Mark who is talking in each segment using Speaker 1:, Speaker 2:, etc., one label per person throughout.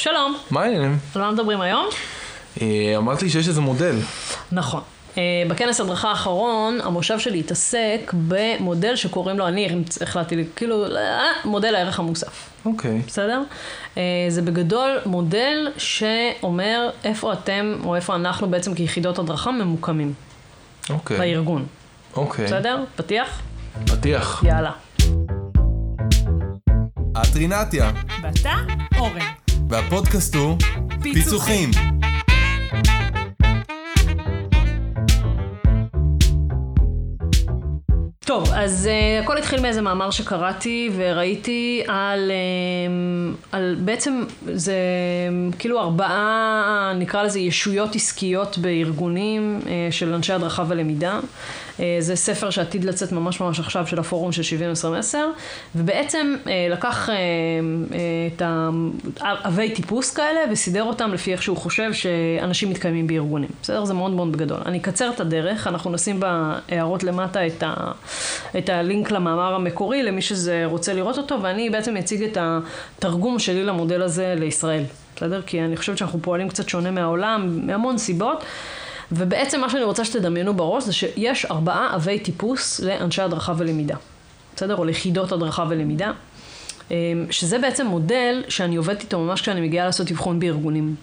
Speaker 1: שלום.
Speaker 2: מה העניינים?
Speaker 1: על מה מדברים היום?
Speaker 2: אה, אמרת לי שיש איזה מודל.
Speaker 1: נכון. אה, בכנס הדרכה האחרון, המושב שלי התעסק במודל שקוראים לו, אני החלטתי, כאילו, אה, מודל הערך המוסף.
Speaker 2: אוקיי.
Speaker 1: בסדר? אה, זה בגדול מודל שאומר איפה אתם, או איפה אנחנו בעצם כיחידות הדרכה ממוקמים.
Speaker 2: אוקיי.
Speaker 1: בארגון.
Speaker 2: אוקיי.
Speaker 1: בסדר? פתיח?
Speaker 2: פתיח.
Speaker 1: יאללה.
Speaker 2: את רינתיה,
Speaker 3: ואתה, אורן.
Speaker 2: והפודקאסט הוא
Speaker 3: פיצוחים.
Speaker 1: טוב, אז uh, הכל התחיל מאיזה מאמר שקראתי וראיתי על, uh, על בעצם זה um, כאילו ארבעה, נקרא לזה ישויות עסקיות בארגונים uh, של אנשי הדרכה ולמידה. Uh, זה ספר שעתיד לצאת ממש ממש עכשיו של הפורום של 70-10, ובעצם uh, לקח uh, את עבי טיפוס כאלה וסידר אותם לפי איך שהוא חושב שאנשים מתקיימים בארגונים. בסדר? זה מאוד מאוד בגדול. אני אקצר את הדרך, אנחנו נשים בהערות למטה את ה... את הלינק למאמר המקורי למי שזה רוצה לראות אותו, ואני בעצם אציג את התרגום שלי למודל הזה לישראל, בסדר? כי אני חושבת שאנחנו פועלים קצת שונה מהעולם, מהמון סיבות. ובעצם מה שאני רוצה שתדמיינו בראש זה שיש ארבעה אבי טיפוס לאנשי הדרכה ולמידה, בסדר? או ליחידות הדרכה ולמידה. אמ, שזה בעצם מודל שאני עובדת איתו ממש כשאני מגיעה לעשות אבחון בארגונים.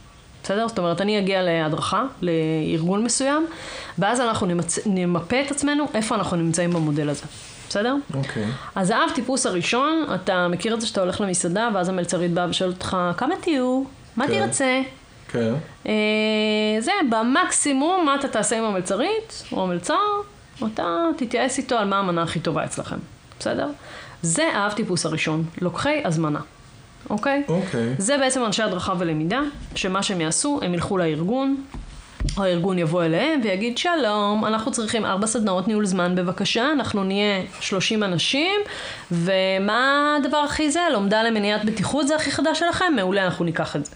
Speaker 1: בסדר? זאת אומרת, אני אגיע להדרכה, לארגון מסוים, ואז אנחנו נמצ... נמפה את עצמנו איפה אנחנו נמצאים במודל הזה. בסדר?
Speaker 2: אוקיי. Okay.
Speaker 1: אז האב טיפוס הראשון, אתה מכיר את זה שאתה הולך למסעדה, ואז המלצרית באה ושואלת אותך, כמה תהיו? מה okay. כן. תרצה?
Speaker 2: כן.
Speaker 1: אה, זה, במקסימום, מה אתה תעשה עם המלצרית, או המלצר, אתה תתייעץ איתו על מה המנה הכי טובה אצלכם. בסדר? זה האב טיפוס הראשון, לוקחי הזמנה. אוקיי?
Speaker 2: אוקיי.
Speaker 1: זה בעצם אנשי הדרכה ולמידה, שמה שהם יעשו, הם ילכו לארגון, הארגון יבוא אליהם ויגיד שלום, אנחנו צריכים ארבע סדנאות ניהול זמן בבקשה, אנחנו נהיה שלושים אנשים, ומה הדבר הכי זה? לומדה למניעת בטיחות זה הכי חדש שלכם? מעולה, אנחנו ניקח את זה.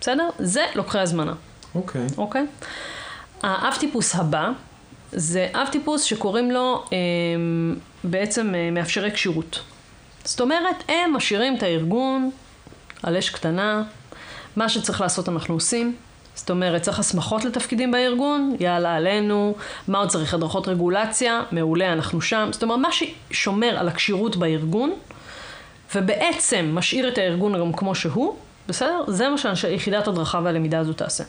Speaker 1: בסדר? זה לוקחי הזמנה.
Speaker 2: אוקיי.
Speaker 1: אוקיי? האב טיפוס הבא, זה אב טיפוס שקוראים לו אה, בעצם אה, מאפשרי כשירות. זאת אומרת, הם משאירים את הארגון על אש קטנה, מה שצריך לעשות אנחנו עושים. זאת אומרת, צריך הסמכות לתפקידים בארגון, יאללה עלינו, מה עוד צריך? הדרכות רגולציה, מעולה, אנחנו שם. זאת אומרת, מה ששומר על הכשירות בארגון, ובעצם משאיר את הארגון גם כמו שהוא, בסדר? זה מה שיחידת הדרכה והלמידה הזו תעשה.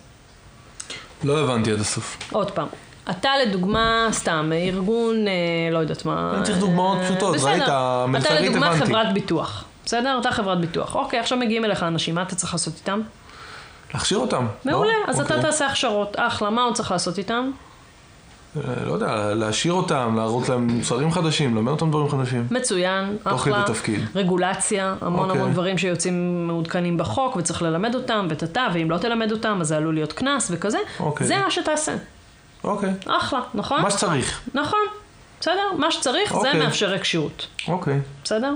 Speaker 2: לא הבנתי עד הסוף.
Speaker 1: עוד פעם. אתה לדוגמה, סתם, ארגון, אה, לא יודעת מה...
Speaker 2: אני צריך דוגמאות
Speaker 1: אה,
Speaker 2: פשוטות, ראית, המלצרית
Speaker 1: הבנתי. אתה לדוגמה
Speaker 2: הבנתי.
Speaker 1: חברת ביטוח, בסדר? אתה חברת ביטוח. אוקיי, עכשיו מגיעים אליך אנשים, מה אתה צריך לעשות איתם?
Speaker 2: להכשיר אותם.
Speaker 1: מעולה,
Speaker 2: לא?
Speaker 1: אז
Speaker 2: אוקיי.
Speaker 1: אתה תעשה הכשרות. אחלה, מה עוד צריך לעשות איתם?
Speaker 2: אה, לא יודע, להשאיר אותם, להראות להם מוצרים חדשים, ללמד אותם דברים חדשים.
Speaker 1: מצוין, אחלה.
Speaker 2: תוך כדי תפקיד.
Speaker 1: רגולציה, המון
Speaker 2: אוקיי.
Speaker 1: המון דברים שיוצאים מעודכנים בחוק וצריך ללמד אותם, וטאטא, ואם לא תלמד אותם אז זה עלול להיות קנס וכזה.
Speaker 2: אוקיי.
Speaker 1: זה מה שתעשה.
Speaker 2: אוקיי.
Speaker 1: אחלה, נכון?
Speaker 2: מה שצריך.
Speaker 1: נכון. בסדר? מה שצריך זה
Speaker 2: אוקיי.
Speaker 1: מאפשרי כשירות.
Speaker 2: אוקיי.
Speaker 1: בסדר?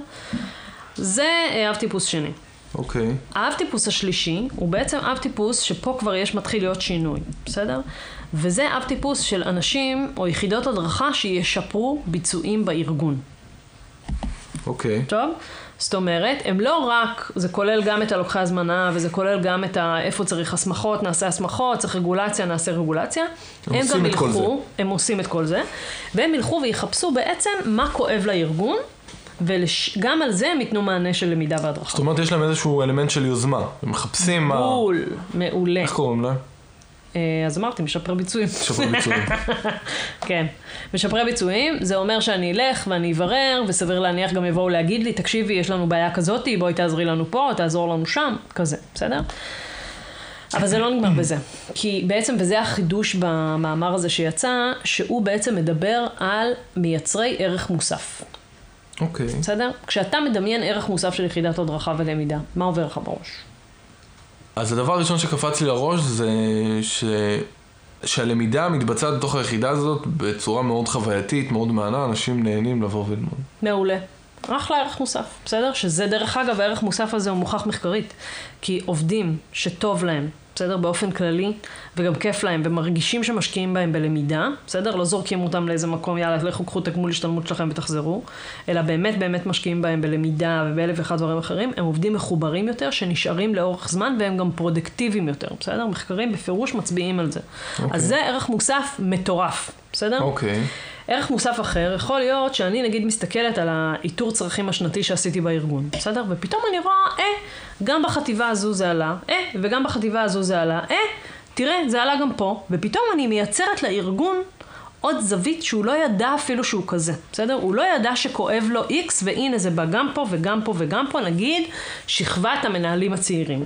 Speaker 1: זה אה, אב טיפוס שני.
Speaker 2: אוקיי.
Speaker 1: האב טיפוס השלישי הוא בעצם אב טיפוס שפה כבר יש מתחיל להיות שינוי, בסדר? וזה אב טיפוס של אנשים או יחידות הדרכה שישפרו ביצועים בארגון.
Speaker 2: אוקיי.
Speaker 1: טוב? זאת אומרת, הם לא רק, זה כולל גם את הלוקחי הזמנה, וזה כולל גם את ה, איפה צריך הסמכות, נעשה הסמכות, צריך רגולציה, נעשה רגולציה.
Speaker 2: הם
Speaker 1: הם
Speaker 2: עושים
Speaker 1: גם ילכו, הם עושים את כל זה, והם ילכו ויחפשו בעצם מה כואב לארגון, וגם על זה הם ייתנו מענה של למידה והדרכה.
Speaker 2: זאת אומרת, יש להם איזשהו אלמנט של יוזמה. הם מחפשים מה...
Speaker 1: בול, מעולה.
Speaker 2: איך קוראים להם?
Speaker 1: אה, אז אמרתי, משפר ביצועים.
Speaker 2: שפר ביצועים.
Speaker 1: כן. משפרי ביצועים, זה אומר שאני אלך ואני אברר, וסביר להניח גם יבואו להגיד לי, תקשיבי, יש לנו בעיה כזאתי, בואי תעזרי לנו פה, תעזור לנו שם, כזה, בסדר? אבל זה לא נגמר בזה. כי בעצם, וזה החידוש במאמר הזה שיצא, שהוא בעצם מדבר על מייצרי ערך מוסף.
Speaker 2: אוקיי.
Speaker 1: בסדר? כשאתה מדמיין ערך מוסף של יחידת הדרכה ולמידה, מה עובר לך בראש?
Speaker 2: אז הדבר הראשון שקפץ לי לראש זה ש... שהלמידה מתבצעת בתוך היחידה הזאת בצורה מאוד חווייתית, מאוד מהנה, אנשים נהנים לבוא וללמוד.
Speaker 1: מעולה. אחלה ערך מוסף, בסדר? שזה דרך אגב, הערך מוסף הזה הוא מוכח מחקרית. כי עובדים שטוב להם, בסדר? באופן כללי, וגם כיף להם, ומרגישים שמשקיעים בהם בלמידה, בסדר? לא זורקים אותם לאיזה מקום, יאללה, לכו קחו את הגמול השתלמות שלכם ותחזרו, אלא באמת באמת משקיעים בהם בלמידה ובאלף ואחד דברים אחרים, הם עובדים מחוברים יותר, שנשארים לאורך זמן, והם גם פרודקטיביים יותר, בסדר? מחקרים בפירוש מצביעים על זה.
Speaker 2: אוקיי.
Speaker 1: אז זה ערך מוסף מטורף, בסדר?
Speaker 2: אוקיי.
Speaker 1: ערך מוסף אחר, יכול להיות שאני נגיד מסתכלת על האיתור צרכים השנתי שעשיתי בארגון, בסדר? ופתאום אני רואה, אה, גם בחטיבה הזו זה עלה, אה, וגם בחטיבה הזו זה עלה, אה, תראה, זה עלה גם פה, ופתאום אני מייצרת לארגון עוד זווית שהוא לא ידע אפילו שהוא כזה, בסדר? הוא לא ידע שכואב לו איקס, והנה זה בא גם פה וגם פה וגם פה, נגיד, שכבת המנהלים הצעירים.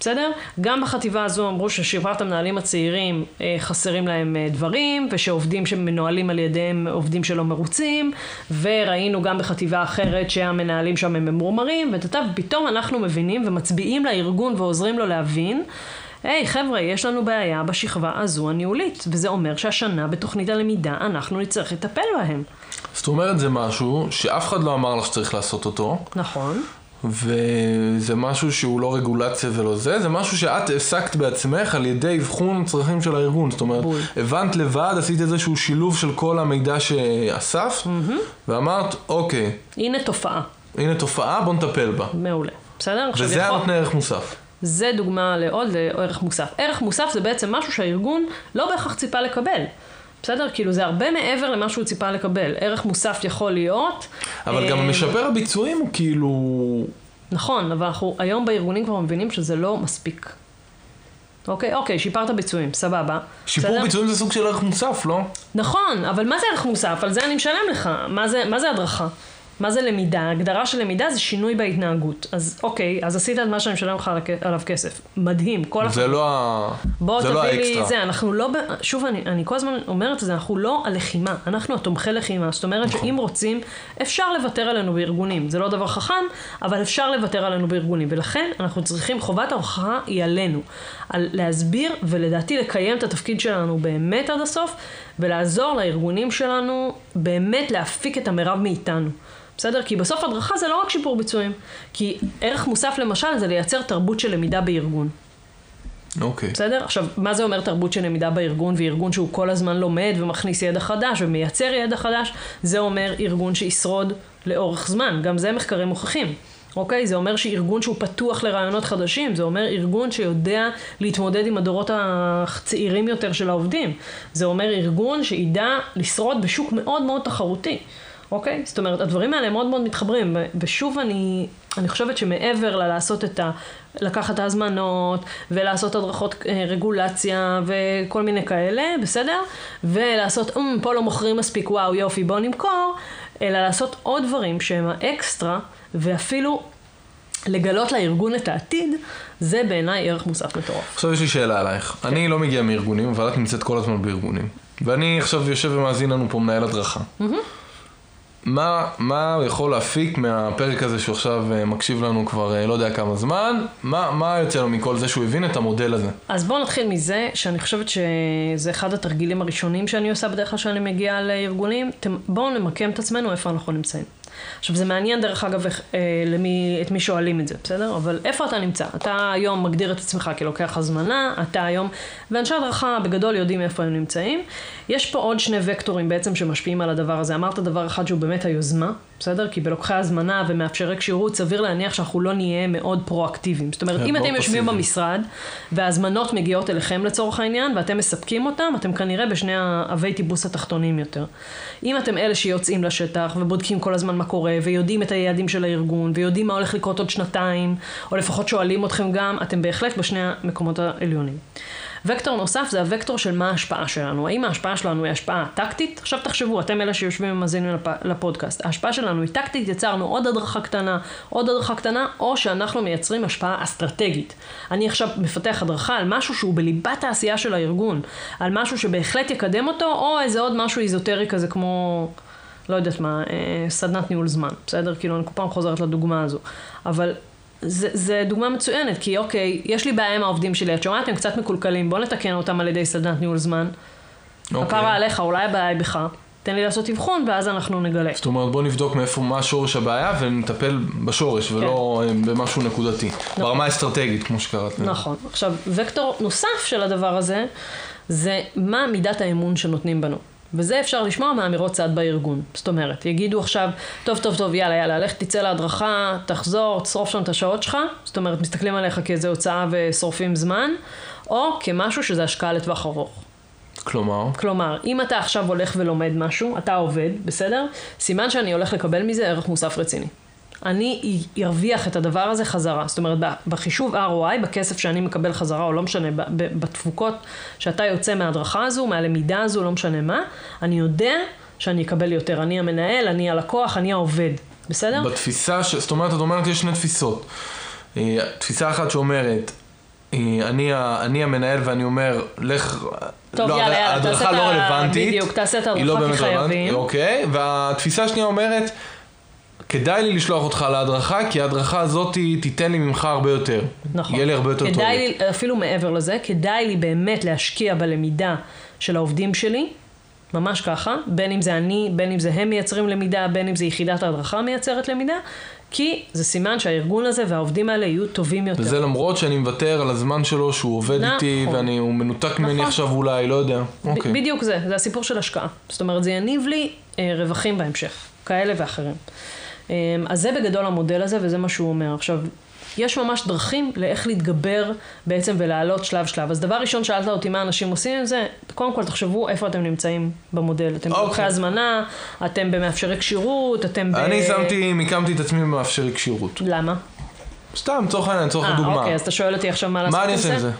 Speaker 1: בסדר? גם בחטיבה הזו אמרו ששכבת המנהלים הצעירים אה, חסרים להם אה, דברים, ושעובדים שמנוהלים על ידיהם עובדים שלא מרוצים, וראינו גם בחטיבה אחרת שהמנהלים שם הם ממורמרים, ופתאום אנחנו מבינים ומצביעים לארגון ועוזרים לו להבין. היי hey, חבר'ה, יש לנו בעיה בשכבה הזו הניהולית, וזה אומר שהשנה בתוכנית הלמידה אנחנו נצטרך לטפל בהם.
Speaker 2: זאת אומרת זה משהו שאף אחד לא אמר לך שצריך לעשות אותו,
Speaker 1: נכון.
Speaker 2: וזה משהו שהוא לא רגולציה ולא זה, זה משהו שאת העסקת בעצמך על ידי אבחון צרכים של הארגון. זאת אומרת,
Speaker 1: בול.
Speaker 2: הבנת לבד, עשית איזשהו שילוב של כל המידע שאספת, ואמרת, אוקיי,
Speaker 1: הנה תופעה.
Speaker 2: הנה תופעה, בוא נטפל בה.
Speaker 1: מעולה. בסדר?
Speaker 2: וזה
Speaker 1: יכול-
Speaker 2: הנותני ערך מוסף.
Speaker 1: זה דוגמה לעוד לערך מוסף. ערך מוסף זה בעצם משהו שהארגון לא בהכרח ציפה לקבל. בסדר? כאילו זה הרבה מעבר למה שהוא ציפה לקבל. ערך מוסף יכול להיות...
Speaker 2: אבל גם
Speaker 1: אה,
Speaker 2: משפר הביצועים הוא כאילו...
Speaker 1: נכון, אבל אנחנו היום בארגונים כבר מבינים שזה לא מספיק. אוקיי, אוקיי, שיפרת ביצועים, סבבה.
Speaker 2: שיפור
Speaker 1: בסדר?
Speaker 2: ביצועים זה סוג של ערך מוסף, לא?
Speaker 1: נכון, אבל מה זה ערך מוסף? על זה אני משלם לך. מה זה, מה זה הדרכה? מה זה למידה? ההגדרה של למידה זה שינוי בהתנהגות. אז אוקיי, אז עשית את מה שאני משלם לך עליו כסף. מדהים, כל
Speaker 2: זה לא ה...
Speaker 1: בוא
Speaker 2: זה לא
Speaker 1: תביא לי
Speaker 2: האקסטרה.
Speaker 1: זה, אנחנו לא, ב- שוב, אני, אני כל הזמן אומרת את זה, אנחנו לא הלחימה, אנחנו התומכי לחימה. זאת אומרת
Speaker 2: נכון.
Speaker 1: שאם רוצים, אפשר לוותר עלינו בארגונים. זה לא דבר חכם, אבל אפשר לוותר עלינו בארגונים. ולכן אנחנו צריכים, חובת ההוכחה היא עלינו. על להסביר, ולדעתי לקיים את התפקיד שלנו באמת עד הסוף, ולעזור לארגונים שלנו באמת להפיק את המרב מאיתנו. בסדר? כי בסוף הדרכה זה לא רק שיפור ביצועים. כי ערך מוסף למשל זה לייצר תרבות של למידה בארגון.
Speaker 2: אוקיי.
Speaker 1: בסדר? עכשיו, מה זה אומר תרבות של למידה בארגון, וארגון שהוא כל הזמן לומד ומכניס ידע חדש ומייצר ידע חדש? זה אומר ארגון שישרוד לאורך זמן, גם זה מחקרים מוכחים. אוקיי? זה אומר שארגון שהוא פתוח לרעיונות חדשים, זה אומר ארגון שיודע להתמודד עם הדורות הצעירים יותר של העובדים. זה אומר ארגון שידע לשרוד בשוק מאוד מאוד תחרותי. אוקיי? זאת אומרת, הדברים האלה מאוד מאוד מתחברים, ושוב אני, אני חושבת שמעבר ללעשות את ה... לקחת את ההזמנות, ולעשות הדרכות אה, רגולציה, וכל מיני כאלה, בסדר? ולעשות, אמ, פה לא מוכרים מספיק, וואו, יופי, בוא נמכור, אלא לעשות עוד דברים שהם האקסטרה, ואפילו לגלות לארגון את העתיד, זה בעיניי ערך מוסף מטורף.
Speaker 2: עכשיו יש לי שאלה עלייך. אני לא מגיע מארגונים, אבל את נמצאת כל הזמן בארגונים. ואני עכשיו יושב ומאזין לנו פה מנהל הדרכה. מה, מה הוא יכול להפיק מהפרק הזה שהוא עכשיו אה, מקשיב לנו כבר אה, לא יודע כמה זמן? מה, מה יוצא לו מכל זה שהוא הבין את המודל הזה?
Speaker 1: אז בואו נתחיל מזה, שאני חושבת שזה אחד התרגילים הראשונים שאני עושה בדרך כלל כשאני מגיעה לארגונים. בואו נמקם את עצמנו איפה אנחנו נמצאים. עכשיו זה מעניין דרך אגב איך, אה, למי, את מי שואלים את זה, בסדר? אבל איפה אתה נמצא? אתה היום מגדיר את עצמך כלוקח הזמנה, אתה היום, ואנשי הדרכה בגדול יודעים איפה הם נמצאים. יש פה עוד שני וקטורים בעצם שמשפיעים על הדבר הזה. אמרת דבר אחד שהוא באמת היוזמה, בסדר? כי בלוקחי הזמנה ומאפשרי כשירות סביר להניח שאנחנו לא נהיה מאוד פרואקטיביים. זאת אומרת,
Speaker 2: כן,
Speaker 1: אם אתם יושבים. במשרד וההזמנות מגיעות אליכם לצורך העניין ואתם מספקים אותם, אתם כנראה בשני האבי טיפוס התחתונים יותר. אם אתם אלה שיוצאים לשטח ובודקים כל הזמן מה קורה ויודעים את היעדים של הארגון ויודעים מה הולך לקרות עוד שנתיים, או לפחות שואלים אתכם גם, אתם בהחלט בשני המקומות העליונים. וקטור נוסף זה הוקטור של מה ההשפעה שלנו. האם ההשפעה שלנו היא השפעה טקטית? עכשיו תחשבו, אתם אלה שיושבים ומאזינים לפ- לפודקאסט. ההשפעה שלנו היא טקטית, יצרנו עוד הדרכה קטנה, עוד הדרכה קטנה, או שאנחנו מייצרים השפעה אסטרטגית. אני עכשיו מפתח הדרכה על משהו שהוא בליבת העשייה של הארגון, על משהו שבהחלט יקדם אותו, או איזה עוד משהו איזוטרי כזה כמו... לא יודעת מה, אה, סדנת ניהול זמן, בסדר? כאילו, אני כל פעם חוזרת לדוגמה הזו. אבל זה, זה דוגמה מצוינת, כי אוקיי, יש לי בעיה עם העובדים שלי, את שומעת? הם קצת מקולקלים, בוא נתקן אותם על ידי סדנת ניהול זמן.
Speaker 2: אוקיי.
Speaker 1: כפרה עליך, אולי הבעיה היא בך. תן לי לעשות אבחון ואז אנחנו נגלה.
Speaker 2: זאת אומרת, בוא נבדוק מאיפה, מה שורש הבעיה ונטפל בשורש, ולא אה, במשהו נקודתי. ברמה האסטרטגית, כמו שקראת.
Speaker 1: נכון. עכשיו, וקטור נוסף של הדבר הזה, זה מה מידת האמון שנותנים בנו. וזה אפשר לשמוע מאמירות צד בארגון. זאת אומרת, יגידו עכשיו, טוב, טוב, טוב, יאללה, יאללה, לך תצא להדרכה, תחזור, תשרוף שם את השעות שלך. זאת אומרת, מסתכלים עליך כאיזה הוצאה ושורפים זמן, או כמשהו שזה השקעה לטווח ארוך.
Speaker 2: כלומר,
Speaker 1: כלומר, אם אתה עכשיו הולך ולומד משהו, אתה עובד, בסדר? סימן שאני הולך לקבל מזה ערך מוסף רציני. אני ארוויח את הדבר הזה חזרה. זאת אומרת, בחישוב ROI, בכסף שאני מקבל חזרה, או לא משנה, בתפוקות שאתה יוצא מההדרכה הזו, מהלמידה הזו, לא משנה מה, אני יודע שאני אקבל יותר. אני המנהל, אני הלקוח, אני העובד. בסדר?
Speaker 2: בתפיסה, ש... זאת אומרת, את אומרת, יש שני תפיסות. אה, תפיסה אחת שאומרת, אה, אני, אני המנהל ואני אומר, לך...
Speaker 1: טוב,
Speaker 2: לא,
Speaker 1: יאללה, יאללה,
Speaker 2: ההדרכה
Speaker 1: תעשה את
Speaker 2: לא
Speaker 1: ה-
Speaker 2: רלוונטית.
Speaker 1: בדיוק, תעשה את
Speaker 2: לא
Speaker 1: ההדרכה
Speaker 2: באמת
Speaker 1: כי חייבים.
Speaker 2: אוקיי, והתפיסה השנייה אומרת, כדאי לי לשלוח אותך להדרכה, כי ההדרכה הזאת תיתן לי ממך הרבה יותר.
Speaker 1: נכון.
Speaker 2: יהיה לי הרבה יותר טוב.
Speaker 1: כדאי לי, אפילו מעבר לזה, כדאי לי באמת להשקיע בלמידה של העובדים שלי, ממש ככה, בין אם זה אני, בין אם זה הם מייצרים למידה, בין אם זה יחידת ההדרכה מייצרת למידה, כי זה סימן שהארגון הזה והעובדים האלה יהיו טובים יותר.
Speaker 2: וזה למרות שאני מוותר על הזמן שלו, שהוא עובד
Speaker 1: נכון.
Speaker 2: איתי, והוא מנותק ממני
Speaker 1: נכון.
Speaker 2: עכשיו אולי, לא יודע.
Speaker 1: ב-
Speaker 2: אוקיי.
Speaker 1: בדיוק זה, זה הסיפור של השקעה. זאת אומרת, זה יניב לי אה, רווחים בהמשך, כאלה ואחרים. אה, אז זה בגדול המודל הזה, וזה מה שהוא אומר. עכשיו, יש ממש דרכים לאיך להתגבר בעצם ולעלות שלב שלב. אז דבר ראשון, שאלת אותי מה אנשים עושים עם זה, קודם כל תחשבו איפה אתם נמצאים במודל. אתם
Speaker 2: אוקיי.
Speaker 1: בלוקחי הזמנה, אתם במאפשרי כשירות, אתם ב...
Speaker 2: אני שמתי, מיקמתי את עצמי במאפשרי כשירות.
Speaker 1: למה?
Speaker 2: סתם, לצורך העניין, לצורך
Speaker 1: אה,
Speaker 2: הדוגמה.
Speaker 1: אוקיי, אז אתה שואל אותי עכשיו מה לעשות
Speaker 2: מה
Speaker 1: עם
Speaker 2: אני
Speaker 1: זה?
Speaker 2: אעשה עם זה?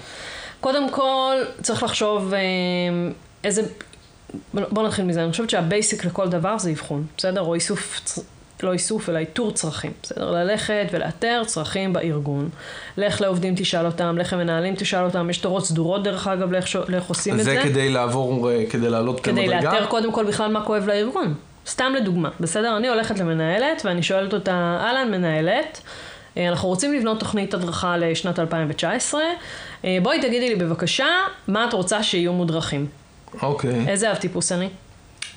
Speaker 1: קודם כל, צריך לחשוב אה, איזה... בוא נתחיל מזה, אני חושבת שהבייסיק לכל דבר זה אבחון, בסדר? או איסוף, לא איסוף, אלא איתור צרכים, בסדר? ללכת ולאתר צרכים בארגון. לך לעובדים תשאל אותם, לך למנהלים תשאל אותם, יש תורות סדורות דרך אגב לאיך, לאיך עושים את
Speaker 2: זה
Speaker 1: זה.
Speaker 2: כדי לעבור, אה, כדי לעלות
Speaker 1: כדי
Speaker 2: מדרגה?
Speaker 1: לאתר קודם כל בכלל מה כואב לארגון. סתם לדוגמה, בסדר? אני הולכת למנהלת ואני שואלת אותה, אהלן מנהלת, אה, אנחנו רוצים לבנות תוכנית הדרכה לשנת 2019, אה, בואי תגידי לי בבקשה, מה את רוצה שיהיו מודרכים?
Speaker 2: אוקיי.
Speaker 1: איזה אב טיפוס אני?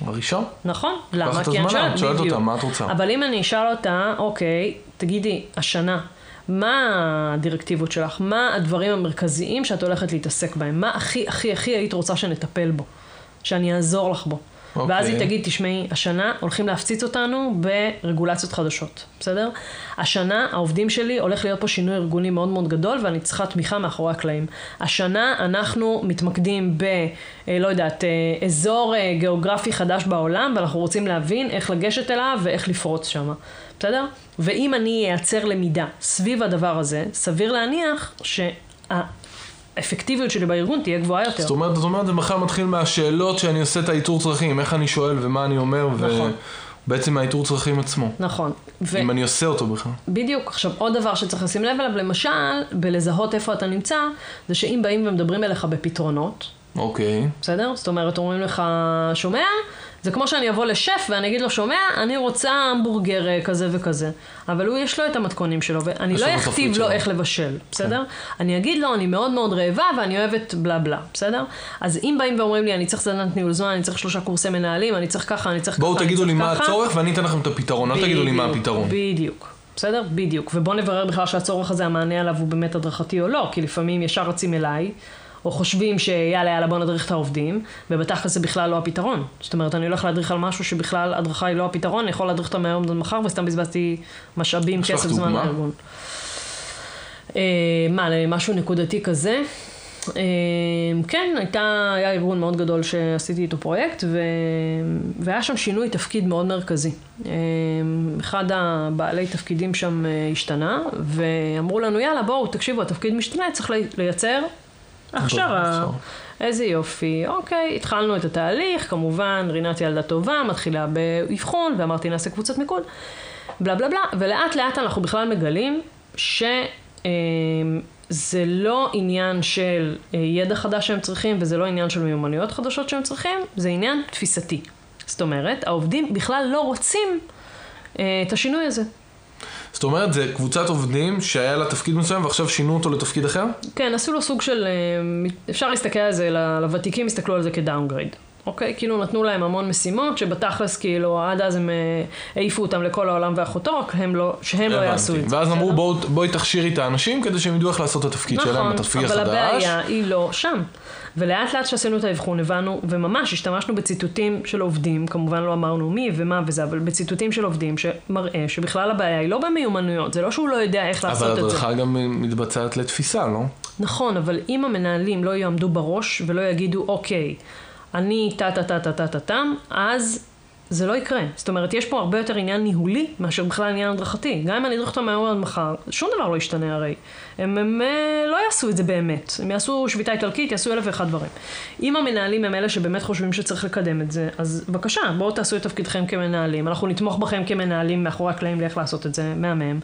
Speaker 2: הראשון?
Speaker 1: נכון? למה? כי אני
Speaker 2: שואלת
Speaker 1: בדיוק.
Speaker 2: אותה, מה את רוצה?
Speaker 1: אבל אם אני אשאל אותה, אוקיי, תגידי, השנה, מה הדירקטיבות שלך? מה הדברים המרכזיים שאת הולכת להתעסק בהם? מה הכי הכי הכי היית רוצה שנטפל בו? שאני אעזור לך בו?
Speaker 2: אוקיי.
Speaker 1: ואז היא תגיד, תשמעי, השנה הולכים להפציץ אותנו ברגולציות חדשות, בסדר? השנה העובדים שלי הולך להיות פה שינוי ארגוני מאוד מאוד גדול ואני צריכה תמיכה מאחורי הקלעים. השנה אנחנו מתמקדים ב, אה, לא יודעת, אה, אזור אה, גיאוגרפי חדש בעולם ואנחנו רוצים להבין איך לגשת אליו ואיך לפרוץ שם, בסדר? ואם אני אייצר למידה סביב הדבר הזה, סביר להניח שהאפקטיביות שלי בארגון תהיה גבוהה יותר.
Speaker 2: זאת אומרת, זאת אומרת, זה בכלל מתחיל מהשאלות שאני עושה את האיתור צרכים, איך אני שואל ומה אני אומר,
Speaker 1: נכון.
Speaker 2: ובעצם מהאיתור צרכים עצמו.
Speaker 1: נכון. ו-
Speaker 2: אם אני עושה אותו בכלל.
Speaker 1: בדיוק. עכשיו, עוד דבר שצריך לשים לב אליו, למשל, בלזהות איפה אתה נמצא, זה שאם באים ומדברים אליך בפתרונות,
Speaker 2: אוקיי.
Speaker 1: בסדר? זאת אומרת, אומרים לך, שומע? זה כמו שאני אבוא לשף ואני אגיד לו, שומע? אני רוצה המבורגר אה, כזה וכזה. אבל הוא, יש לו את המתכונים שלו, ואני לא אכתיב לו.
Speaker 2: כן.
Speaker 1: איך לבשל, בסדר? אני אגיד לו, אני מאוד מאוד רעבה ואני אוהבת בלה בלה, בסדר? אז אם באים ואומרים לי, אני צריך סדנת ניהול זמן, אני צריך שלושה קורסי מנהלים, אני צריך ככה, אני צריך ככה,
Speaker 2: בואו
Speaker 1: אני
Speaker 2: תגידו
Speaker 1: צריך
Speaker 2: לי מה. הצורך ואני אתן לכם את הפתרון, אל תגידו לי מה הפתרון.
Speaker 1: בדיוק. בסדר? בדיוק. ובוא נברר בכלל שהצורך הזה, המענה עליו הוא באמת הדרכתי או לא, כי לפעמים ישר רצים אליי, או חושבים שיאללה יאללה בוא נדריך את העובדים, ובתכל'ס זה בכלל לא הפתרון. זאת אומרת, אני הולך להדריך על משהו שבכלל הדרכה היא לא הפתרון, אני יכול להדריך אותם מהיום עד מחר, וסתם בזבזתי משאבים, כסף, זמן? לארגון. אה, מה, למשהו נקודתי כזה? אה, כן, הייתה, היה ארגון מאוד גדול שעשיתי איתו פרויקט, ו... והיה שם שינוי תפקיד מאוד מרכזי. אה, אחד הבעלי תפקידים שם אה, השתנה, ואמרו לנו, יאללה, בואו, תקשיבו, התפקיד משתנה, צריך לי- לייצר הכשרה. איזה יופי, אוקיי, התחלנו את התהליך, כמובן, רינת ילדה טובה, מתחילה באבחון, ואמרתי נעשה קבוצת מיקוד, בלה בלה בלה, ולאט לאט אנחנו בכלל מגלים שזה לא עניין של אה, ידע חדש שהם צריכים, וזה לא עניין של מיומנויות חדשות שהם צריכים, זה עניין תפיסתי. זאת אומרת, העובדים בכלל לא רוצים אה, את השינוי הזה.
Speaker 2: זאת אומרת, זה קבוצת עובדים שהיה לה תפקיד מסוים ועכשיו שינו אותו לתפקיד אחר?
Speaker 1: כן, עשו לו סוג של, אה, אפשר להסתכל על זה, לוותיקים הסתכלו על זה כדאונגרייד. אוקיי? כאילו נתנו להם המון משימות, שבתכלס כאילו עד אז הם אה, העיפו אותם לכל העולם ואחותו, רק הם לא, שהם לא יעשו את זה.
Speaker 2: ואז אמרו בואי תכשירי את האנשים כדי שהם ידעו איך לעשות את התפקיד שלהם,
Speaker 1: נכון,
Speaker 2: התפקיד
Speaker 1: אבל
Speaker 2: החדש.
Speaker 1: הבעיה היא לא שם. ולאט לאט שעשינו את האבחון הבנו, וממש השתמשנו בציטוטים של עובדים, כמובן לא אמרנו מי ומה וזה, אבל בציטוטים של עובדים שמראה שבכלל הבעיה היא לא במיומנויות, זה לא שהוא לא יודע איך לעשות
Speaker 2: אבל
Speaker 1: את זה.
Speaker 2: הדרכה גם מתבצעת לתפיסה, לא?
Speaker 1: נכון, אבל אם המנהלים לא יעמדו בראש ולא יגידו, אוקיי, אני טה טה טה טה טה טה אז זה לא יקרה. זאת אומרת, יש פה הרבה יותר עניין ניהולי מאשר בכלל עניין הדרכתי. גם אם אני אדריך אותם מהיום עד מחר, שום דבר לא ישתנה הרי. הם, הם אה, לא יעשו את זה באמת. הם יעשו שביתה איטלקית, יעשו אלף ואחד דברים. אם המנהלים הם אלה שבאמת חושבים שצריך לקדם את זה, אז בבקשה, בואו תעשו את תפקידכם כמנהלים. אנחנו נתמוך בכם כמנהלים מאחורי הקלעים לאיך לעשות את זה, מהמם.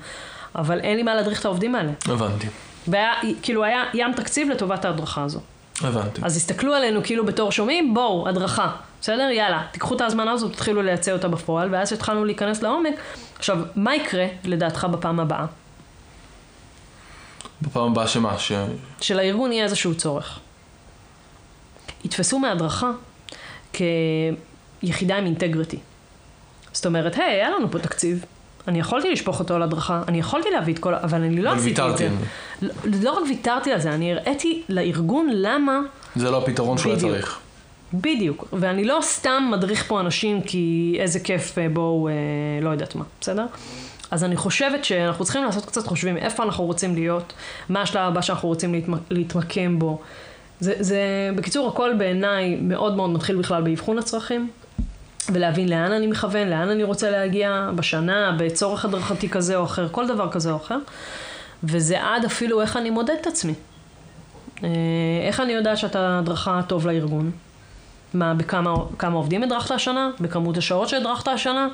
Speaker 1: אבל אין לי מה להדריך את העובדים האלה.
Speaker 2: הבנתי,
Speaker 1: והיה, כאילו היה ים תקציב לטובת ההדרכה הזו.
Speaker 2: הבנתי.
Speaker 1: אז הסתכלו עלינו כאילו בתור שומעים, בואו, הדרכה. בסדר? יאללה, תיקחו את ההזמנה הזו, תתחילו לייצא אותה בפועל, ואז התחלנו להיכנס לעומק. עכשיו, מה יקרה, לדעתך, בפעם הבאה?
Speaker 2: בפעם הבאה שמה? ש...
Speaker 1: שלארגון יהיה איזשהו צורך. יתפסו מהדרכה כיחידה עם אינטגריטי. זאת אומרת, היי, היה לנו פה תקציב, אני יכולתי לשפוך אותו על הדרכה, אני יכולתי להביא את כל. אבל אני לא
Speaker 2: אבל
Speaker 1: עשיתי את זה. לא, לא רק ויתרתי על זה, אני הראיתי לארגון למה
Speaker 2: זה לא הפתרון שהוא היה. צריך.
Speaker 1: בדיוק, ואני לא סתם מדריך פה אנשים כי איזה כיף אה, בואו, אה, לא יודעת מה, בסדר? אז אני חושבת שאנחנו צריכים לעשות קצת חושבים איפה אנחנו רוצים להיות, מה השלב הבא שאנחנו רוצים להתמ- להתמקם בו. זה, זה, בקיצור, הכל בעיניי מאוד מאוד מתחיל בכלל באבחון הצרכים, ולהבין לאן אני מכוון, לאן אני רוצה להגיע בשנה, בצורך הדרכתי כזה או אחר, כל דבר כזה או אחר. וזה עד אפילו איך אני מודד את עצמי. אה, איך אני יודעת שאתה הדרכה טוב לארגון? מה, בכמה כמה עובדים הדרכת השנה? בכמות השעות שהדרכת השנה?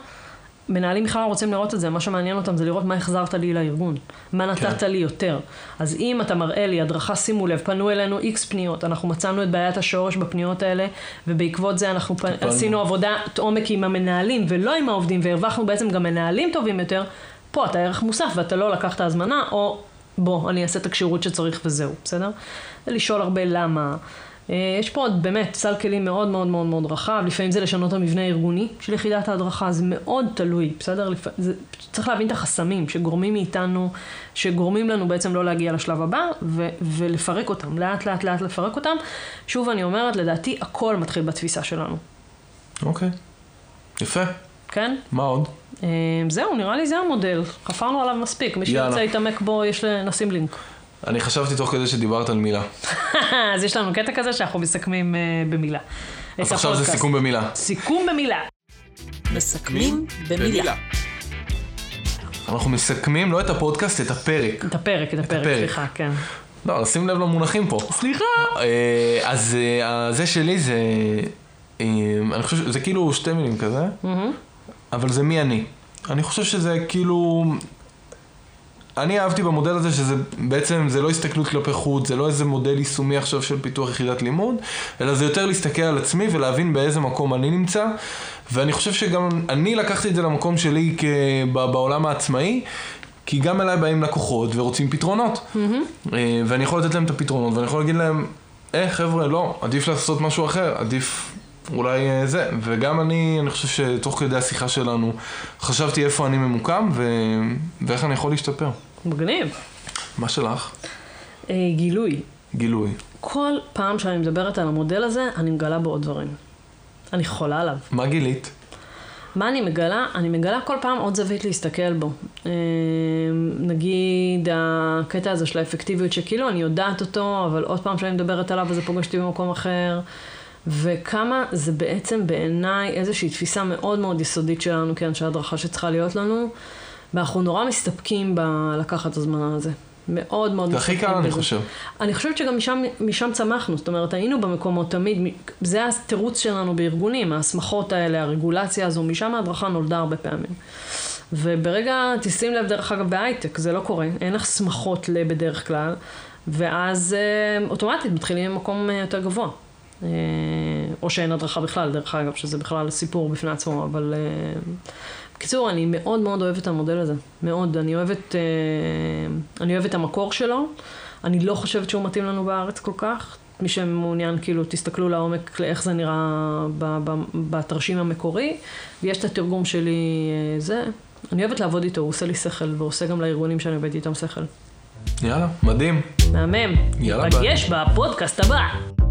Speaker 1: מנהלים בכלל לא רוצים לראות את זה, מה שמעניין אותם זה לראות מה החזרת לי לארגון, מה נתת
Speaker 2: כן.
Speaker 1: לי יותר. אז אם אתה מראה לי הדרכה, שימו לב, פנו אלינו איקס פניות, אנחנו מצאנו את בעיית השורש בפניות האלה, ובעקבות זה אנחנו פ... עשינו עבודת עומק עם המנהלים ולא עם העובדים, והרווחנו בעצם גם מנהלים טובים יותר, פה אתה ערך מוסף ואתה לא לקחת הזמנה, או בוא, אני אעשה את הכשירות שצריך וזהו, בסדר? ולשאול הרבה למה. אה, יש פה עוד באמת סל כלים מאוד מאוד מאוד מאוד רחב, לפעמים זה לשנות את המבנה הארגוני של יחידת ההדרכה, זה מאוד תלוי, בסדר? לפ... זה... צריך להבין את החסמים שגורמים מאיתנו, שגורמים לנו בעצם לא להגיע לשלב הבא, ו... ולפרק אותם, לאט לאט לאט לפרק אותם. שוב אני אומרת, לדעתי הכל מתחיל בתפיסה שלנו,
Speaker 2: אוקיי. יפה.
Speaker 1: כן?
Speaker 2: מה עוד?
Speaker 1: אה, זהו, נראה לי זה המודל, חפרנו עליו מספיק, מי. שירצה להתעמק בו, יש ל... נשים לינק.
Speaker 2: אני חשבתי תוך כדי שדיברת על מילה.
Speaker 1: אז יש לנו קטע כזה שאנחנו מסכמים אה, במילה.
Speaker 2: אז עכשיו זה. סיכום במילה.
Speaker 1: סיכום במילה.
Speaker 3: מסכמים במילה.
Speaker 2: אנחנו מסכמים לא את הפודקאסט, את הפרק.
Speaker 1: את הפרק, את הפרק. סליחה, כן.
Speaker 2: לא, שים לב למונחים פה.
Speaker 1: סליחה.
Speaker 2: אה, אז זה שלי זה... אני חושב שזה כאילו שתי מילים כזה, אבל זה מי אני. אני חושב שזה כאילו... אני אהבתי במודל הזה שזה בעצם, זה לא הסתכלות כלפי חוץ, זה לא איזה מודל יישומי עכשיו של פיתוח יחידת לימוד, אלא זה יותר להסתכל על עצמי ולהבין באיזה מקום אני נמצא, ואני חושב שגם אני לקחתי את זה למקום שלי כ- בעולם העצמאי, כי גם אליי באים לקוחות ורוצים פתרונות. אה, ואני יכול לתת להם את הפתרונות, ואני יכול להגיד להם, אה חבר'ה, לא, עדיף לעשות משהו אחר, עדיף אולי אה, זה. וגם אני, אני חושב שתוך כדי השיחה שלנו, חשבתי איפה אני ממוקם ו... ואיך אני יכול להשתפר.
Speaker 1: מגניב.
Speaker 2: מה שלך?
Speaker 1: אה, גילוי.
Speaker 2: גילוי.
Speaker 1: כל פעם שאני מדברת על המודל הזה, אני מגלה בו עוד דברים. אני חולה עליו.
Speaker 2: מה גילית?
Speaker 1: מה אני מגלה? אני מגלה כל פעם עוד זווית להסתכל בו. אה, נגיד הקטע הזה של האפקטיביות שכאילו אני יודעת אותו, אבל עוד פעם שאני מדברת עליו וזה פוגש אותי במקום אחר. וכמה זה בעצם בעיניי איזושהי תפיסה מאוד מאוד יסודית שלנו כאנשי הדרכה שצריכה להיות לנו, ואנחנו נורא מסתפקים בלקחת את הזמן הזה. מאוד מאוד
Speaker 2: זה הכי קל, אני חושב.
Speaker 1: אני חושבת שגם משם, משם צמחנו, זאת אומרת, היינו במקומות תמיד, זה התירוץ שלנו בארגונים, ההסמכות האלה, הרגולציה הזו, משם ההדרכה נולדה הרבה פעמים. וברגע, תשים לב, דרך אגב, בהייטק, זה לא קורה, אין הסמכות ל- בדרך כלל, ואז אה, אוטומטית מתחילים ממקום אה, יותר גבוה. אה, או שאין הדרכה בכלל, דרך אגב, שזה בכלל סיפור בפני עצמו, אבל... אה, בקיצור, אני מאוד מאוד אוהבת את המודל הזה. מאוד. אני אוהבת, אה, אני אוהבת את המקור שלו. אני לא חושבת שהוא מתאים לנו בארץ כל כך. מי שמעוניין, כאילו, תסתכלו לעומק לאיך זה נראה בתרשים המקורי, ויש את התרגום שלי, זה. אני אוהבת לעבוד איתו, הוא עושה לי שכל, ועושה גם לארגונים שאני עובדת איתם שכל.
Speaker 2: יאללה, מדהים.
Speaker 1: מהמם.
Speaker 2: יאללה,
Speaker 1: ניפגש בפודקאסט הבא.